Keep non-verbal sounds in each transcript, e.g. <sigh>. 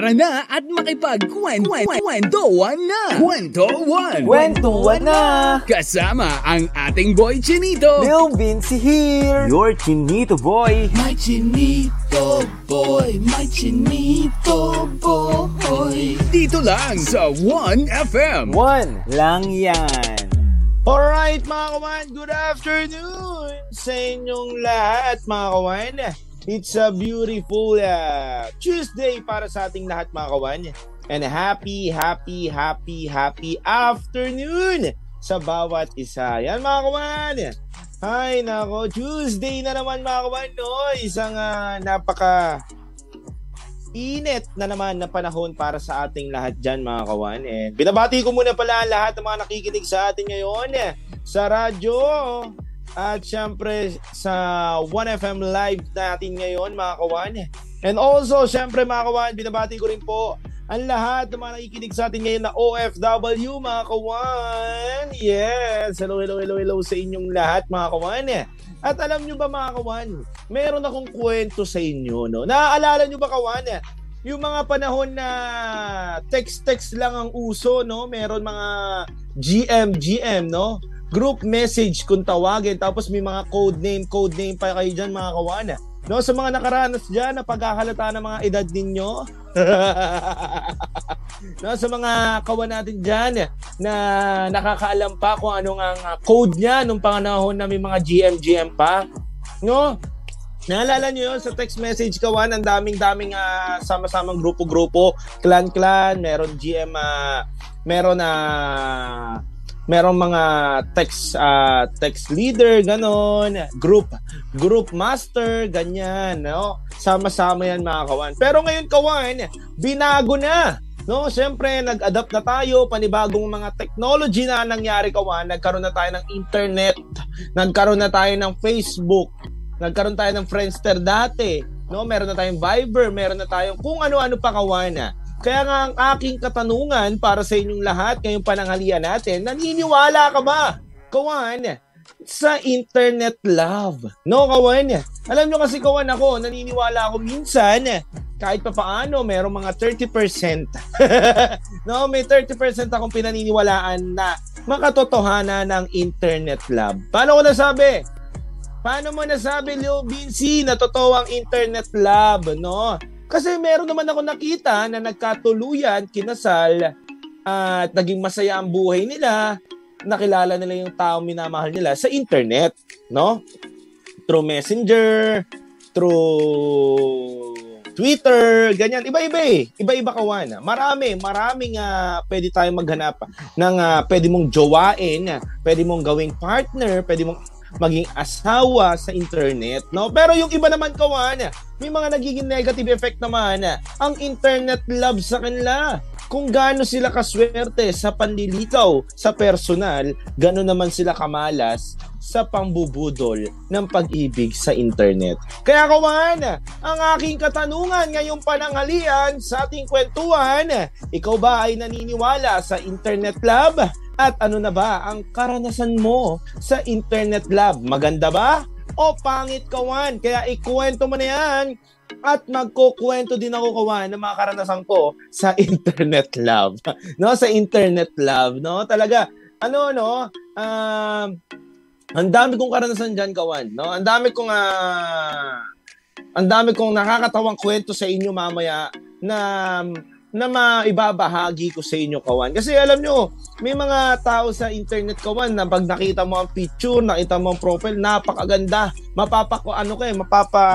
Tara na at makipagkwentuhan na! Kwentuhan! Kwentuhan na! Kasama ang ating boy Chinito! Lil Vinci here! Your Chinito boy! My Chinito boy! My Chinito boy! Dito lang sa 1FM! One lang yan! Alright mga kawan, good afternoon sa inyong lahat mga kawan. It's a beautiful uh, Tuesday para sa ating lahat mga kawan. And happy, happy, happy, happy afternoon sa bawat isa. Yan mga kawan. Ay nako, Tuesday na naman mga kawan. No? Isang uh, napaka init na naman na panahon para sa ating lahat dyan mga kawan. And binabati ko muna pala lahat ng mga nakikinig sa atin ngayon sa radyo, at syempre sa 1FM Live natin ngayon mga kawan. And also syempre mga kawan, binabati ko rin po ang lahat ng mga nakikinig sa atin ngayon na OFW mga kawan. Yes, hello, hello, hello, hello sa inyong lahat mga kawan. At alam nyo ba mga kawan, meron akong kwento sa inyo. No? Naaalala nyo ba kawan? Yung mga panahon na text-text lang ang uso, no? Meron mga GM, GM, no? Group message kung tawagin. Tapos may mga code name code name pa kayo diyan mga kawana. No sa mga nakaranas diyan na pagkakalata ng mga edad ninyo <laughs> no sa mga kawan natin diyan na nakakaalam pa kung ano ang code niya nung panahon na may mga GM GM pa. No Naalala niyo yun sa text message kawan, ang daming-daming uh, sama-samang grupo-grupo, clan-clan, meron GM, uh, ah, meron na uh, merong mga text uh, text leader ganon. Group group master ganyan no? Sama-sama yan mga kawan. Pero ngayon kawan binago na no? Syempre nag-adapt na tayo. Panibagong mga technology na nangyari kawan. Nagkaroon na tayo ng internet. Nagkaroon na tayo ng Facebook. Nagkaroon tayo ng Friendster dati no? Meron na tayong Viber. Meron na tayong kung ano-ano pa kawan kaya nga ang aking katanungan para sa inyong lahat ngayong pananghalian natin, naniniwala ka ba, Kawan, sa internet love? No, Kawan? Alam nyo kasi, Kawan, ako, naniniwala ako minsan, kahit pa paano, merong mga 30%. <laughs> no, may 30% akong pinaniniwalaan na makatotohanan ng internet love. Paano ko nasabi? Paano mo nasabi, Lil Vinci, na totoo ang internet love, no? Kasi meron naman ako nakita na nagkatuluyan, kinasal, at naging masaya ang buhay nila, nakilala nila yung tao minamahal nila sa internet, no? Through Messenger, through Twitter, ganyan. Iba-iba eh. Iba-iba kawan. Marami, maraming uh, pwede tayong maghanap ng uh, pwede mong jowain, pwede mong gawing partner, pwede mong maging asawa sa internet, no? Pero yung iba naman kawan, may mga nagiging negative effect naman ang internet love sa kanila. Kung gaano sila kaswerte sa panlilikaw sa personal, gano'n naman sila kamalas sa pambubudol ng pag-ibig sa internet. Kaya kawan, ang aking katanungan ngayong pananghalian sa ating kwentuhan, ikaw ba ay naniniwala sa internet love? At ano na ba ang karanasan mo sa internet lab? Maganda ba? O pangit kawan? Kaya ikwento mo na yan at magkukwento din ako kawan ng mga karanasan ko sa <laughs> internet lab. no, sa internet lab, no? Talaga ano no, um ang dami kong karanasan diyan kawan, no? Ang dami kong uh, ang dami kong nakakatawang kwento sa inyo mamaya na na maibabahagi ko sa inyo, Kawan. Kasi alam nyo, may mga tao sa internet, Kawan, na pag nakita mo ang picture, nakita mo ang profile, napakaganda. Mapapa, ano ka eh, mapapa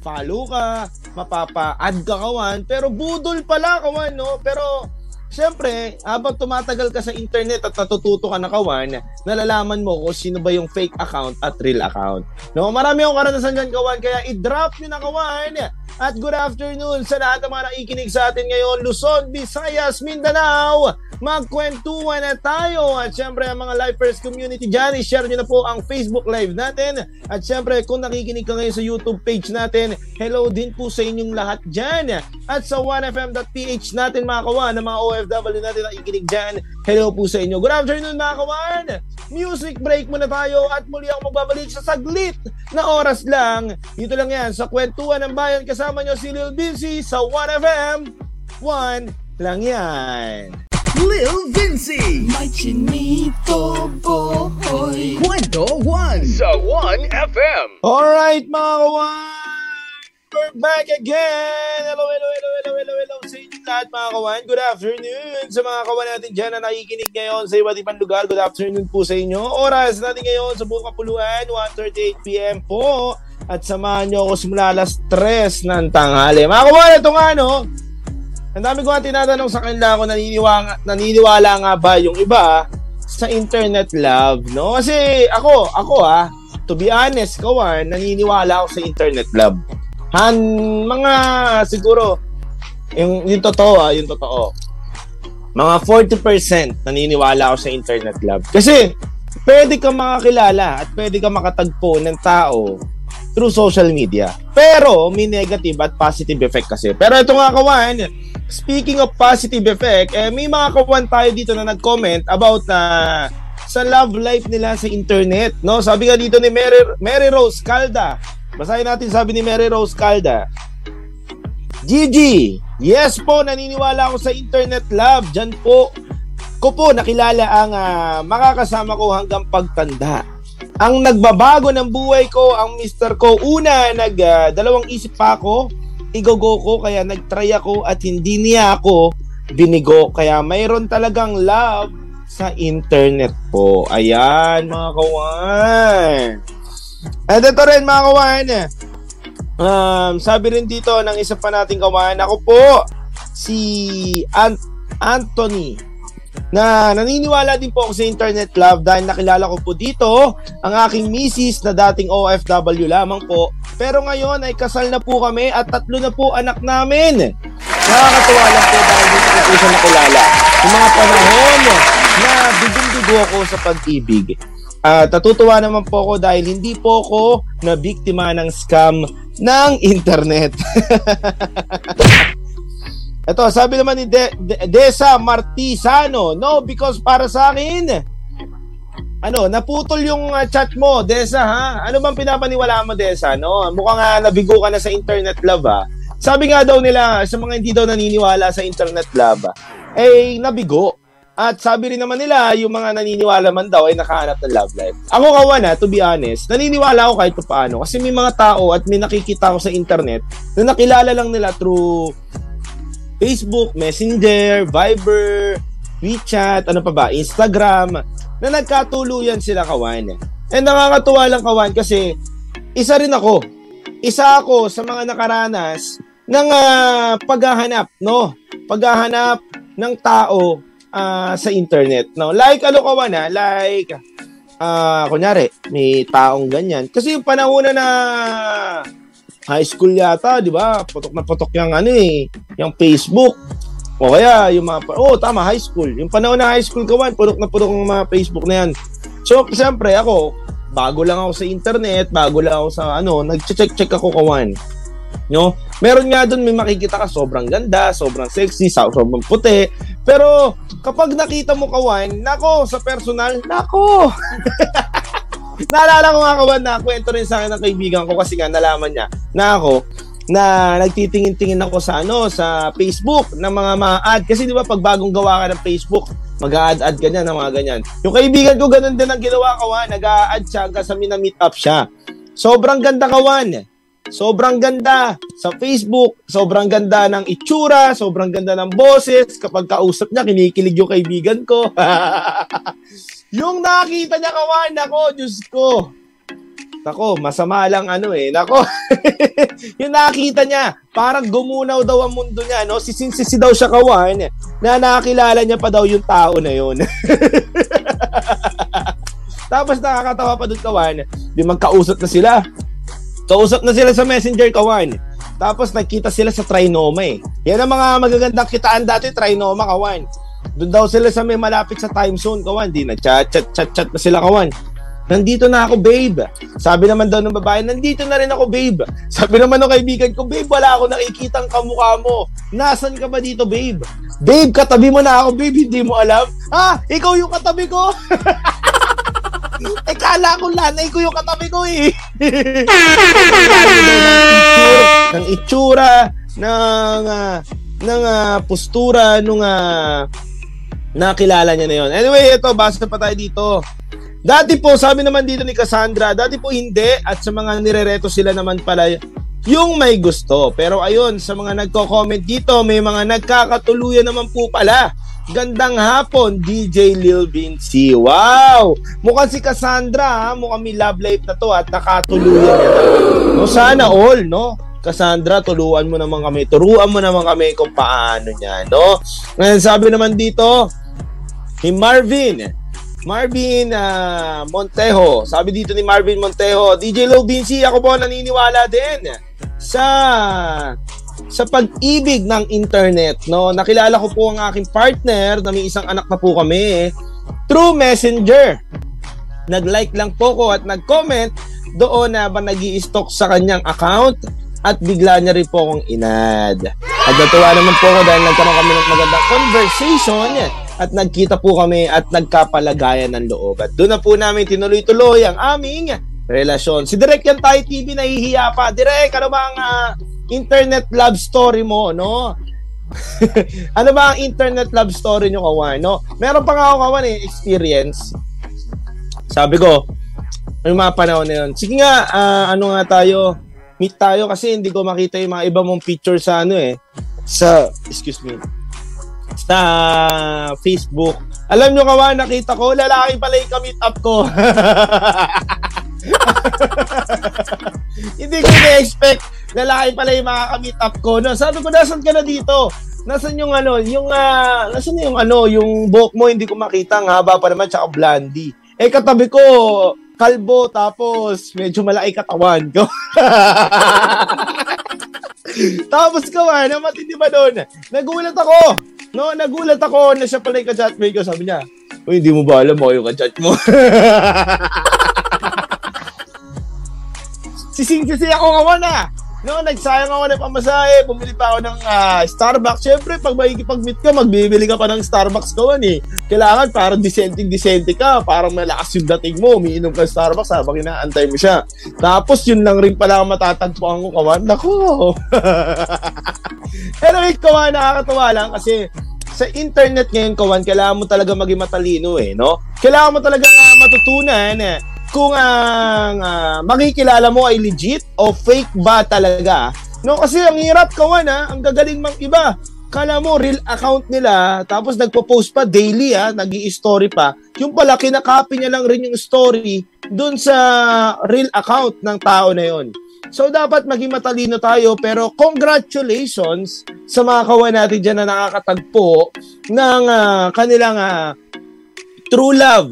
follow ka, mapapa-add ka, Kawan. Pero budol pala, Kawan, no? Pero Siyempre, habang tumatagal ka sa internet at natututo ka na kawan, nalalaman mo kung sino ba yung fake account at real account. No, marami akong karanasan dyan kawan, kaya i-drop nyo na kawan. At good afternoon sa lahat ng mga nakikinig sa atin ngayon, Luzon, Visayas, Mindanao. Magkwentuhan na tayo. At syempre, ang mga Lifers community dyan, i-share nyo na po ang Facebook Live natin. At syempre, kung nakikinig ka ngayon sa YouTube page natin, hello din po sa inyong lahat dyan. At sa 1fm.ph natin mga kawan, ng mga OFW natin na ikinig dyan. Hello po sa inyo. Good afternoon mga kawan! Music break muna tayo at muli ako magbabalik sa saglit na oras lang. Dito lang yan sa Kwentuhan ng Bayan kasama nyo si Lil Vinci sa 1FM. one lang yan. Lil Vinci. My chinito boy. Kwento 1 sa 1FM. Alright mga kawan! We're back again! Hello, hello, hello, hello, hello, hello sa inyo lahat mga kawan. Good afternoon sa mga kawan natin dyan na nakikinig ngayon sa iba't ibang lugar. Good afternoon po sa inyo. Oras natin ngayon sa buong kapuluan, 1.38pm po. At samahan nyo ako simula alas 3 ng tanghali. Mga kawan, ito nga no, ang dami ko nga tinatanong sa kanila kung naniniwala, naniniwala nga ba yung iba sa internet love, no? Kasi ako, ako ah, to be honest, kawan, naniniwala ako sa internet love. Han, mga siguro, yung, yung totoo ah, yung totoo. Mga 40% naniniwala ako sa internet love. Kasi, pwede ka makakilala at pwede ka makatagpo ng tao through social media. Pero, may negative at positive effect kasi. Pero ito nga kawan, speaking of positive effect, eh, may mga kawan tayo dito na nag-comment about na sa love life nila sa internet. No? Sabi nga dito ni Mary, Mary Rose Calda. Basahin natin sabi ni Mary Rose Calda. Gigi, yes po, naniniwala ako sa internet love. Diyan po, ko po nakilala ang ah, makakasama ko hanggang pagtanda. Ang nagbabago ng buhay ko, ang mister ko, una, nag, ah, dalawang isip pa ako, igogo ko, kaya nagtry ako at hindi niya ako binigo. Kaya mayroon talagang love sa internet po. Ayan, mga kawan. At ito rin, mga kawan. Um, sabi rin dito ng isa pa nating kawan, ako po, si Ant- Anthony, na naniniwala din po ako sa internet love dahil nakilala ko po dito ang aking misis na dating OFW lamang po. Pero ngayon ay kasal na po kami at tatlo na po anak namin. Nakakatuwa lang po dahil dito ko siya nakilala. Yung mga panahon na bigong-bigo ako sa pag-ibig. At natutuwa naman po ako dahil hindi po ako na biktima ng scam ng internet. <laughs> Ito, sabi naman ni De- De- Desa Martisano, no, because para sa akin, ano, naputol yung uh, chat mo, Desa, ha? Ano bang pinapaniwala mo, Desa, no? Mukhang nga nabigo ka na sa internet love, ha? Sabi nga daw nila, sa mga hindi daw naniniwala sa internet love, eh, nabigo. At sabi rin naman nila, yung mga naniniwala man daw ay nakahanap ng love life. Ako kawan ha, to be honest, naniniwala ako kahit paano. Kasi may mga tao at may nakikita ako sa internet na nakilala lang nila through Facebook, Messenger, Viber, WeChat, ano pa ba, Instagram, na nagkatuluyan sila kawan. And nakakatuwa lang kawan kasi isa rin ako. Isa ako sa mga nakaranas ng ah, paghahanap, no? Paghahanap ng tao ah, sa internet, no? Like ano kawan ha? Like ah kunyari, may taong ganyan. Kasi yung panahon na na high school yata, di ba? Putok na putok yung ano eh, yung Facebook. O kaya yung mga, oh tama, high school. Yung panahon na high school kawan, putok na putok ng mga Facebook na yan. So, siyempre ako, bago lang ako sa internet, bago lang ako sa ano, nag-check-check ako kawan. No? Meron nga doon may makikita ka sobrang ganda, sobrang sexy, so- sobrang puti. Pero kapag nakita mo kawan, nako sa personal, nako. <laughs> Naalala ko nga kawan na kwento rin sa akin ng kaibigan ko kasi nga nalaman niya na ako na nagtitingin-tingin ako sa ano sa Facebook ng mga mga ad kasi di ba pag bagong gawa ka ng Facebook mag-a-add ka niya ng mga ganyan. Yung kaibigan ko ganun din ang ginawa kawan, nag-a-add siya hanggang sa mina-meet up siya. Sobrang ganda kawan. Sobrang ganda sa Facebook, sobrang ganda ng itsura, sobrang ganda ng boses. Kapag kausap niya, kinikilig yung kaibigan ko. <laughs> yung nakita niya kawan, nako, Diyos ko. Nako, masama lang ano eh. Nako, <laughs> yung nakita niya, parang gumunaw daw ang mundo niya, no? Sisinsisi daw siya kawan, na nakakilala niya pa daw yung tao na yun. <laughs> Tapos nakakatawa pa doon kawan, di magkausap na sila. Kausap na sila sa messenger kawan. Tapos nagkita sila sa Trinoma eh. Yan ang mga magagandang kitaan dati, Trinoma kawan. Doon daw sila sa may malapit sa time zone kawan. Di na chat chat chat chat na sila kawan. Nandito na ako, babe. Sabi naman daw ng babae, nandito na rin ako, babe. Sabi naman ng kaibigan ko, babe, wala ako nakikitang kamukha mo. Nasaan ka ba dito, babe? Babe, katabi mo na ako, babe, hindi mo alam. Ah, ikaw yung katabi ko. <laughs> eh, kala ko lanay ko yung katabi ko eh. <laughs> ng itsura, ng itsura ng, ah, postura nung ah, nakilala niya na yon. Anyway, ito, basa pa tayo dito. Dati po, sabi naman dito ni Cassandra, dati po hindi at sa mga nirereto sila naman pala yung may gusto. Pero ayun, sa mga nagko-comment dito, may mga nagkakatuluyan naman po pala. Gandang hapon, DJ Lil Vinci. Wow! Mukhang si Cassandra, ha? mukhang may love life na to at nakatuluyan niya na. No, sana all, no? Cassandra, tuluan mo naman kami. Turuan mo naman kami kung paano niya, no? Ngayon, sabi naman dito, ni Marvin, Marvin ah, Montejo. Sabi dito ni Marvin Montejo, DJ Low Vinci, ako po naniniwala din sa sa pag-ibig ng internet, no? Nakilala ko po ang aking partner na may isang anak na po kami through Messenger. Nag-like lang po ko at nag-comment doon na ba nag stock sa kanyang account at bigla niya rin po akong inad. At natuwa naman po ako dahil nagkaroon kami ng magandang conversation at nagkita po kami at nagkapalagayan ng loob. At doon na po namin tinuloy-tuloy ang aming relasyon. Si Direk yan tayo TV nahihiya pa. Direk, ano ba ang ah, internet love story mo, no? <laughs> ano ba ang internet love story nyo, Kawan, no? Meron pa nga ako, Kawan, eh, experience. Sabi ko, yung mga panahon na yun, sige nga, ah, ano nga tayo, meet tayo kasi hindi ko makita yung mga iba mong picture sa ano eh, sa, excuse me, sa Facebook. Alam nyo kawan, nakita ko, lalaki pala yung ka-meet up ko. <laughs> Hindi ko na-expect lalaki pala yung makaka-meet up ko. No, sabi ko, nasan ka na dito? Nasaan yung ano, yung, ah, nasaan yung ano, yung buhok mo, hindi ko makita, ang haba pa naman, tsaka blondie. Eh, katabi ko, kalbo, tapos medyo malaki katawan ko. <laughs> <laughs> tapos kawan, ang matindi ba doon? Nagulat ako. No, nagulat ako na siya pala yung ka-chatmate ko. Sabi niya, Uy, hindi mo ba alam ako yung ka-chat mo? <laughs> Sising-sisi ako kawan ah. No, nagsayang ako ng pamasahe, bumili pa ako ng ah, Starbucks. Siyempre, pag makikipag-meet ka, magbibili ka pa ng Starbucks kawan eh. Kailangan parang disente-disente ka, parang malakas yung dating mo, umiinom ka ng Starbucks habang inaantay mo siya. Tapos yun lang rin pala matatagpuan ko kawan. Naku! <laughs> anyway, kawan, nakakatawa lang kasi sa internet ngayon, kawan, kailangan mo talaga maging matalino eh, no? Kailangan mo talaga uh, matutunan eh, kung ang uh, makikilala mo ay legit o fake ba talaga. No, kasi ang hirap kawan ha, ang gagaling mang iba. Kala mo real account nila, tapos nagpo-post pa daily ha, nag story pa. Yung pala kinakopy niya lang rin yung story dun sa real account ng tao na yon. So dapat maging matalino tayo pero congratulations sa mga kawan natin dyan na nakakatagpo ng uh, kanilang uh, true love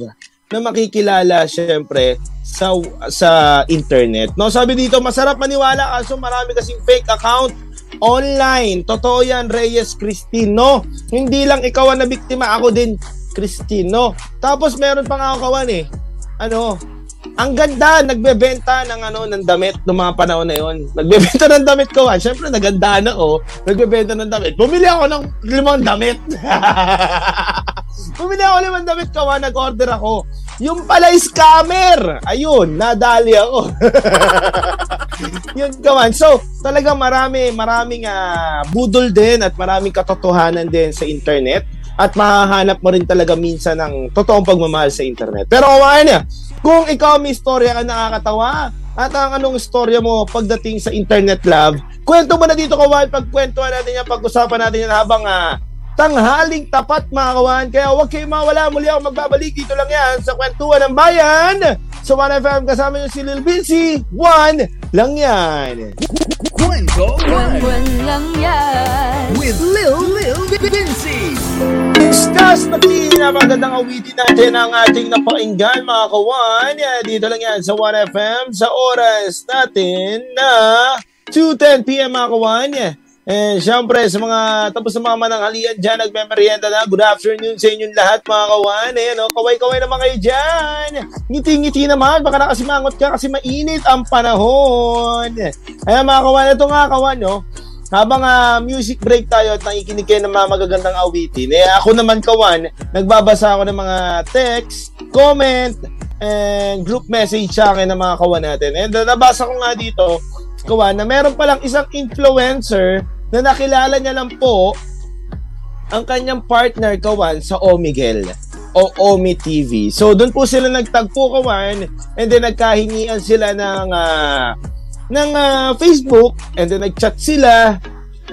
na makikilala syempre sa sa internet. No, sabi dito masarap maniwala kaso marami kasing fake account online. Totoo 'yan, Reyes Cristino. Hindi lang ikaw ang nabiktima, ako din Cristino. Tapos meron pa nga ako kawan eh. Ano, ang ganda, nagbebenta ng ano ng damit ng mga panahon na 'yon. Nagbebenta ng damit ko, ah. Syempre naganda na ako. Nagbebenta ng damit. Bumili ako ng limang damit. <laughs> Bumili ako limang damit ko, nag-order ako. Yung pala scammer. Ayun, nadali ako. <laughs> yun kaman. So, talagang marami, maraming uh, budol din at maraming katotohanan din sa internet at mahahanap mo rin talaga minsan ng totoong pagmamahal sa internet. Pero kawain niya, kung ikaw may istorya ka nakakatawa at ang anong istorya mo pagdating sa internet love, kwento mo na dito kawan, pagkwentuhan natin yan, pag-usapan natin yan habang uh, tanghaling tapat mga kawan. Kaya huwag kayo mawala. Muli ako magbabalik dito lang yan sa kwentuhan ng bayan. Sa 1FM kasama nyo si Lil Vinci. One lang yan. Kwento Buwan lang yan. with Lil Lil Vinci. Discuss na pinamagandang awitin natin ang ating napakinggan mga kawan. Yan, dito lang yan sa 1FM sa oras natin na 2.10pm mga kawan. And syempre, sa mga, tapos sa mga mananghalian dyan, nagme-merienda na, good afternoon sa inyong lahat mga kawan. Ayan, oh, kaway-kaway naman kayo dyan. Ngiti-ngiti naman, baka nakasimangot ka kasi mainit ang panahon. Ayan mga kawan, ito nga kawan, no? Habang uh, music break tayo at nakikinig kayo ng mga magagandang awitin, eh ako naman kawan, nagbabasa ako ng mga text, comment, and group message sa akin ng mga kawan natin. And nabasa ko nga dito, kawan, na meron palang isang influencer na nakilala niya lang po ang kanyang partner kawan sa Omigel o Omi TV. So doon po sila nagtagpo kawan and then nagkahingian sila ng uh, ng uh, Facebook and then nagchat sila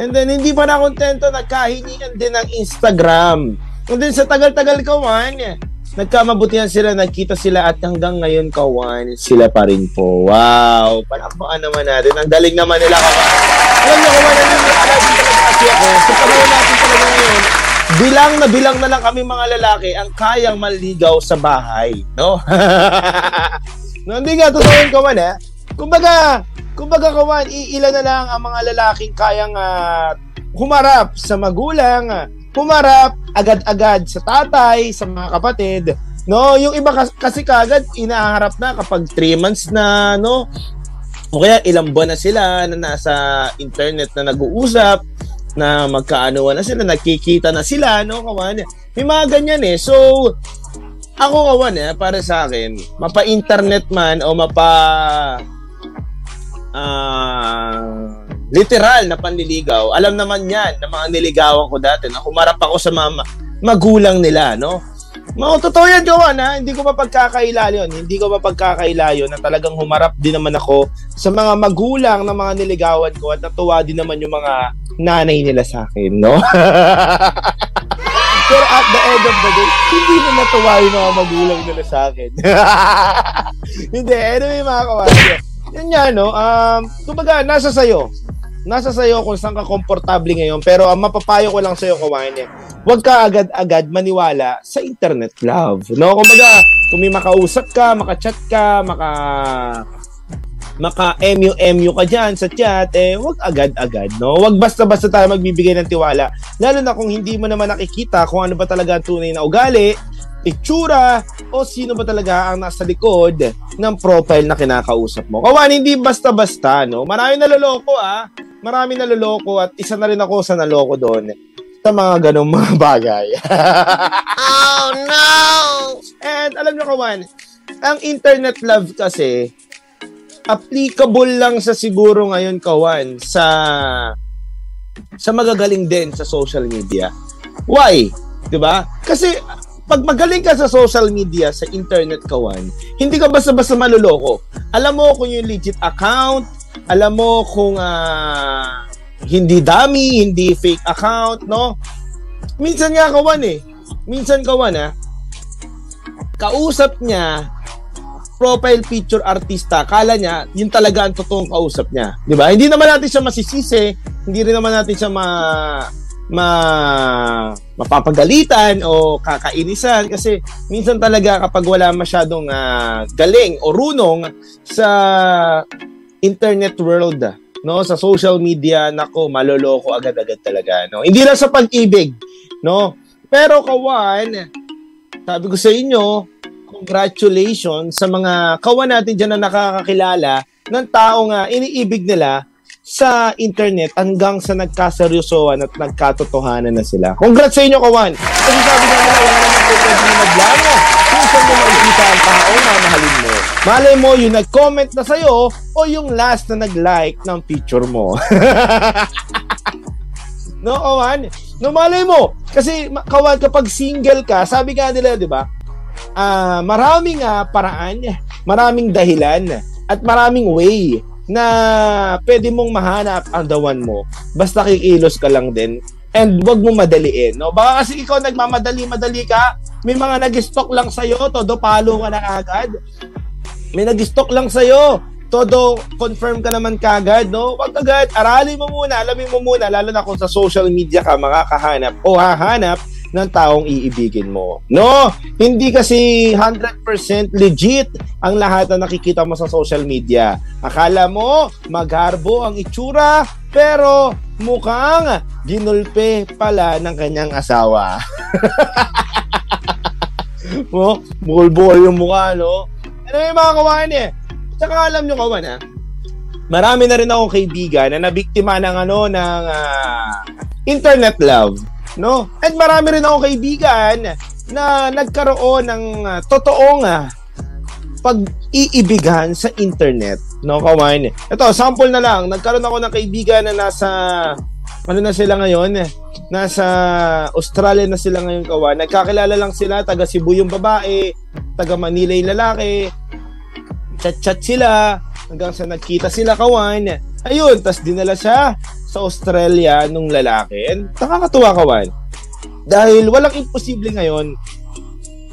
and then hindi pa na kontento nagkahingian din ng Instagram. And then sa tagal-tagal kawan, nagkamabutihan sila, nagkita sila at hanggang ngayon kawan, sila pa rin po. Wow! Palakpakan naman natin. Ang daling naman nila kawan. Alam niyo kawan, alam niyo, alam niyo kasi ako. Sa panahon natin talaga ngayon, bilang na bilang na lang kami mga lalaki ang kayang maligaw sa bahay. No? <laughs> no hindi nga, totoo yun kawan eh. Kumbaga, kumbaga kawan, iilan na lang ang mga lalaking kayang uh, humarap sa magulang, humarap agad-agad sa tatay, sa mga kapatid. No, yung iba kasi kagad inaharap na kapag 3 months na, no? O kaya ilang buwan na sila na nasa internet na nag-uusap, na magkaanuan na sila, nagkikita na sila, no, kawan? May mga ganyan eh. So, ako kawan eh, para sa akin, mapa-internet man o mapa uh, literal na panliligaw. Alam naman yan ng mga niligawan ko dati na humarap ako sa mga magulang nila, no? Mga totoo yan, Johan, ha? Hindi ko mapagkakaila yun. Hindi ko mapagkakaila yun na talagang humarap din naman ako sa mga magulang ng mga niligawan ko at natuwa din naman yung mga nanay nila sa akin, no? <laughs> Pero at the end of the day, hindi na natuwa yung mga magulang nila sa akin. <laughs> hindi, anyway mga kawalan. Yan nga, no? Um, kumbaga, nasa sayo nasa sayo kung saan ka komportable ngayon. Pero ang mapapayo ko lang sa'yo, kawain eh, huwag ka agad-agad maniwala sa internet love. No? Kumbaga, kung may makausap ka, makachat ka, maka maka MU-MU ka dyan sa chat, eh, wag agad-agad, no? Wag basta-basta tayo magbibigay ng tiwala. Lalo na kung hindi mo naman nakikita kung ano ba talaga ang tunay na ugali, itsura o sino ba talaga ang nasa likod ng profile na kinakausap mo. Kawan, hindi basta-basta, no? Marami naloloko, ah. Marami naloloko at isa na rin ako sa naloko doon sa mga ganong mga <laughs> bagay. oh, no! And alam nyo, Kawan, ang internet love kasi, applicable lang sa siguro ngayon, Kawan, sa sa magagaling din sa social media. Why? 'Di ba? Kasi pag magaling ka sa social media, sa internet kawan, hindi ka basta-basta maluloko. Alam mo kung yung legit account, alam mo kung uh, hindi dummy, hindi fake account, no? Minsan nga kawan eh. Minsan kawan ah. Kausap niya profile picture artista, kala niya, yun talaga ang totoong kausap niya. Di ba? Hindi naman natin siya masisisi, hindi rin naman natin siya ma ma mapapagalitan o kakainisan. Kasi minsan talaga kapag wala masyadong uh, galing o runong sa internet world no sa social media nako maloloko agad-agad talaga no. Hindi lang sa pag-ibig no. Pero kawan sabi ko sa inyo congratulations sa mga kawan natin diyan na nakakakilala ng taong uh, iniibig nila sa internet hanggang sa nagkaseryosohan at nagkatotohanan na sila. Congrats sa inyo, Kawan! Kasi sabi nga nila, wala naman po pwede na magplano kung saan mo makikita ang tao na mahalin mo. Malay mo, yung nag-comment na sa'yo o yung last na nag-like ng picture mo. <laughs> no, Kawan? No, malay mo. Kasi, Kawan, kapag single ka, sabi nga nila, di ba, uh, maraming uh, paraan, maraming dahilan, at maraming way na pwede mong mahanap ang dawan mo. Basta kikilos ka lang din. And wag mo madaliin, no? Baka kasi ikaw nagmamadali-madali ka, may mga nag-stock lang sa'yo, todo palo ka na agad. May nag-stock lang sa'yo, todo confirm ka naman kagad, no? Wag agad, aralin mo muna, alamin mo muna, lalo na kung sa social media ka makakahanap o hahanap ng taong iibigin mo. No, hindi kasi 100% legit ang lahat na nakikita mo sa social media. Akala mo magharbo ang itsura, pero mukhang ginulpe pala ng kanyang asawa. <laughs> mo, bukol-bukol yung mukha, no? Ano yung mga kawan eh? Tsaka alam nyo kawan, ha? Marami na rin akong kaibigan na nabiktima ng ano, ng uh, internet love no? At marami rin ako kaibigan na nagkaroon ng uh, totoong uh, pag-iibigan sa internet, no, kawan? Ito, sample na lang. Nagkaroon ako ng kaibigan na nasa ano na sila ngayon, nasa Australia na sila ngayon kawan. Nagkakilala lang sila, taga Cebu yung babae, taga Manila yung lalaki. Chat-chat sila, hanggang sa nagkita sila kawan. Ayun, tas dinala siya sa Australia nung lalaki. And nakakatuwa kawan. Dahil walang imposible ngayon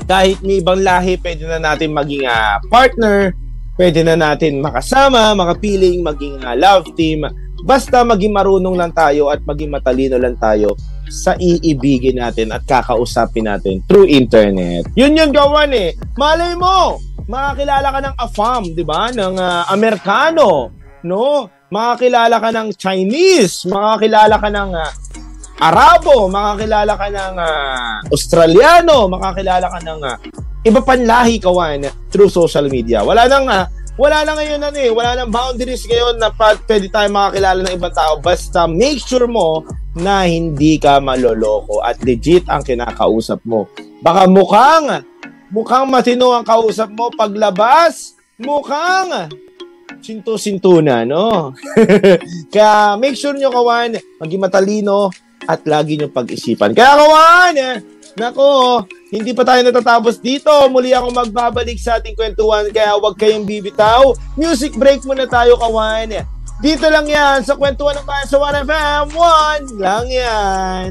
kahit may ibang lahi, pwede na natin maging uh, partner, pwede na natin makasama, makapiling, maging uh, love team. Basta maging marunong lang tayo at maging matalino lang tayo sa iibigin natin at kakausapin natin through internet. Yun yung gawan eh. Malay mo, makakilala ka ng AFAM, di ba? Ng uh, Amerikano, no? Makakilala ka ng Chinese, makakilala ka ng uh, Arabo, makakilala ka ng uh, Australiano, makakilala ka ng uh, iba pang lahi kawan through social media. Wala nang uh, wala na ngayon ano eh, wala nang boundaries ngayon na pa, pwede tayo makakilala ng ibang tao. Basta make sure mo na hindi ka maloloko at legit ang kinakausap mo. Baka mukhang mukhang matino ang kausap mo paglabas, mukhang sinto-sinto na, no? <laughs> Kaya make sure nyo kawan, maging matalino, at lagi nyo pag-isipan. Kaya kawan, nako, hindi pa tayo natatapos dito. Muli ako magbabalik sa ating kwentuhan kaya huwag kayong bibitaw. Music break muna tayo kawan. Dito lang yan sa kwentuhan ng bayan sa 1FM. 1 lang yan.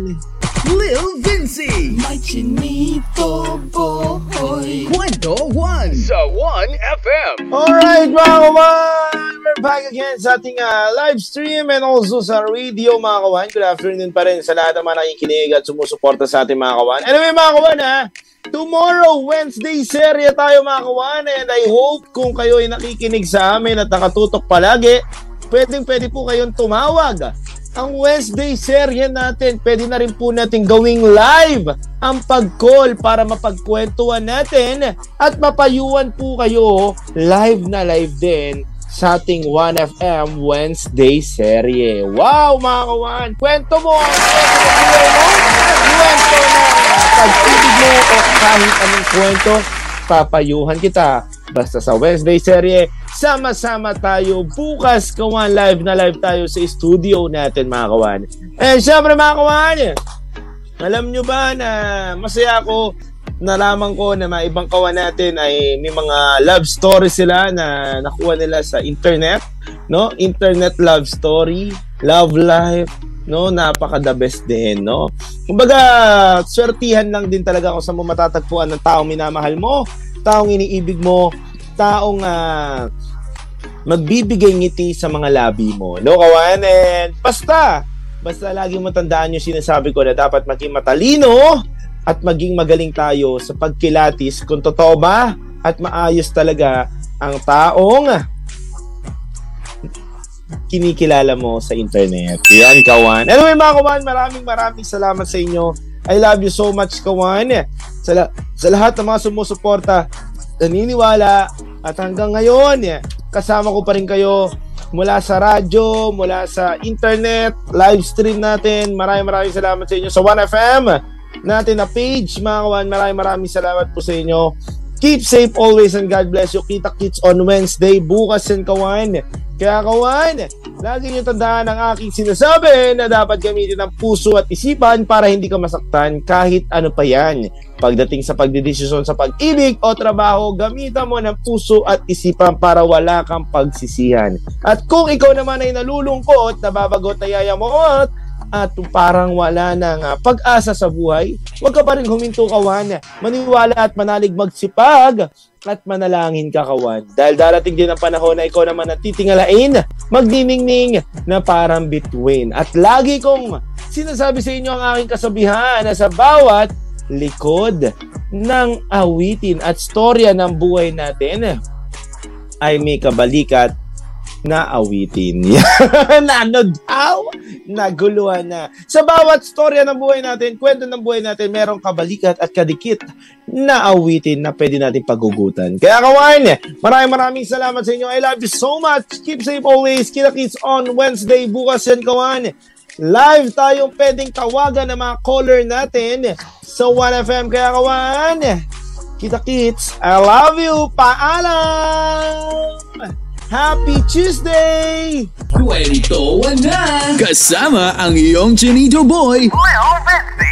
Lil Vinci. May chinito boy. Kwento 1 sa 1FM. Alright mga kawan, we're back again sa ating uh, live stream and also sa radio mga kawan. Good afternoon pa rin sa lahat ng mga nakikinig at sumusuporta sa ating mga kawan. Anyway mga kawan ha, tomorrow Wednesday serye tayo mga kawan and I hope kung kayo ay nakikinig sa amin at nakatutok palagi, pwedeng pwede po kayong tumawag ang Wednesday serye natin, pwede na rin po natin gawing live ang pag-call para mapagkwentuhan natin at mapayuan po kayo live na live din sa ating 1FM Wednesday serye. Wow, mga kawan! Kwento mo! Kwento mo! Pag-ibig mo o kahit anong kwento, papayuhan kita. Basta sa Wednesday serye, sama-sama tayo. Bukas, kawan, live na live tayo sa studio natin, mga kawan. Eh, syempre, mga kawan, alam nyo ba na masaya ako nalaman ko na mga ibang kawan natin ay may mga love story sila na nakuha nila sa internet, no? Internet love story, love life, no? Napaka the best din, no? Kumbaga, swertihan lang din talaga ako sa mo matatagpuan ng taong minamahal mo, taong iniibig mo, taong uh, magbibigay ngiti sa mga labi mo. No, kawan? And basta, basta lagi mo tandaan yung sinasabi ko na dapat maging matalino at maging magaling tayo sa pagkilatis kung totoo ba at maayos talaga ang taong kinikilala mo sa internet. Yan, Kawan. Anyway, mga Kawan, maraming maraming salamat sa inyo. I love you so much, Kawan. Sa, la- sa lahat ng mga sumusuporta, naniniwala, at hanggang ngayon, kasama ko pa rin kayo mula sa radyo, mula sa internet, live stream natin. Maraming maraming salamat sa inyo sa 1FM natin na page, mga kawan. Maraming maraming salamat po sa inyo. Keep safe always and God bless you. Kita kits on Wednesday, bukas and kawan. Kaya kawan, lagi niyo tandaan ang aking sinasabi na dapat gamitin ang puso at isipan para hindi ka masaktan kahit ano pa yan. Pagdating sa pagdidesisyon sa pag-ibig o trabaho, gamitan mo ng puso at isipan para wala kang pagsisihan. At kung ikaw naman ay nalulungkot, nababagot na yayamot, at parang wala nang pag-asa sa buhay, huwag ka pa rin huminto kawan. Maniwala at manalig magsipag at manalangin ka kawan. Dahil darating din ang panahon na ikaw naman ang titingalain, magdiningning na parang bituin. At lagi kong sinasabi sa inyo ang aking kasabihan na sa bawat likod ng awitin at storya ng buhay natin ay may kabalikat na awitin. <laughs> na ano? Naguluhan na. Sa bawat storya ng buhay natin, kwento ng buhay natin, merong kabalikat at kadikit na awitin na pwede natin pagugutan. Kaya kawan, maraming maraming salamat sa inyo. I love you so much. Keep safe always. Kita kids on Wednesday. Bukas yan kawan. Live tayong pwedeng tawagan ng mga caller natin sa 1FM. Kaya kawan, kita kids, I love you. Paalam! Happy Tuesday! Kwentuhan na! Kasama ang iyong Chinito Boy,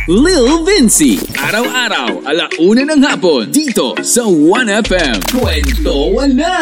Lil Vinci. Araw-araw, alauna ng hapon, dito sa 1FM. Kwentuhan na!